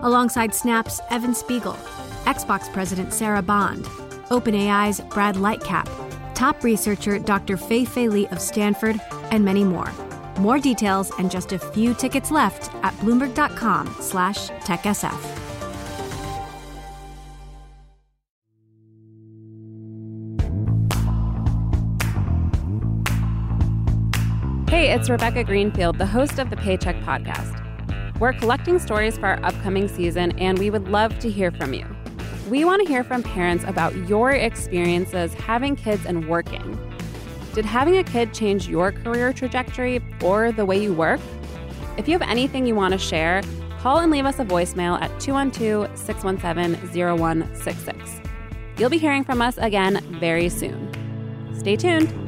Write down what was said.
alongside Snap's Evan Spiegel, Xbox President Sarah Bond, OpenAI's Brad Lightcap, top researcher Dr. Fei Fei Li of Stanford, and many more. More details and just a few tickets left at bloomberg.com slash techsf. Hey, it's Rebecca Greenfield, the host of the Pay Check Podcast. We're collecting stories for our upcoming season, and we would love to hear from you. We want to hear from parents about your experiences having kids and working. Did having a kid change your career trajectory or the way you work? If you have anything you want to share, call and leave us a voicemail at 212 617 0166. You'll be hearing from us again very soon. Stay tuned.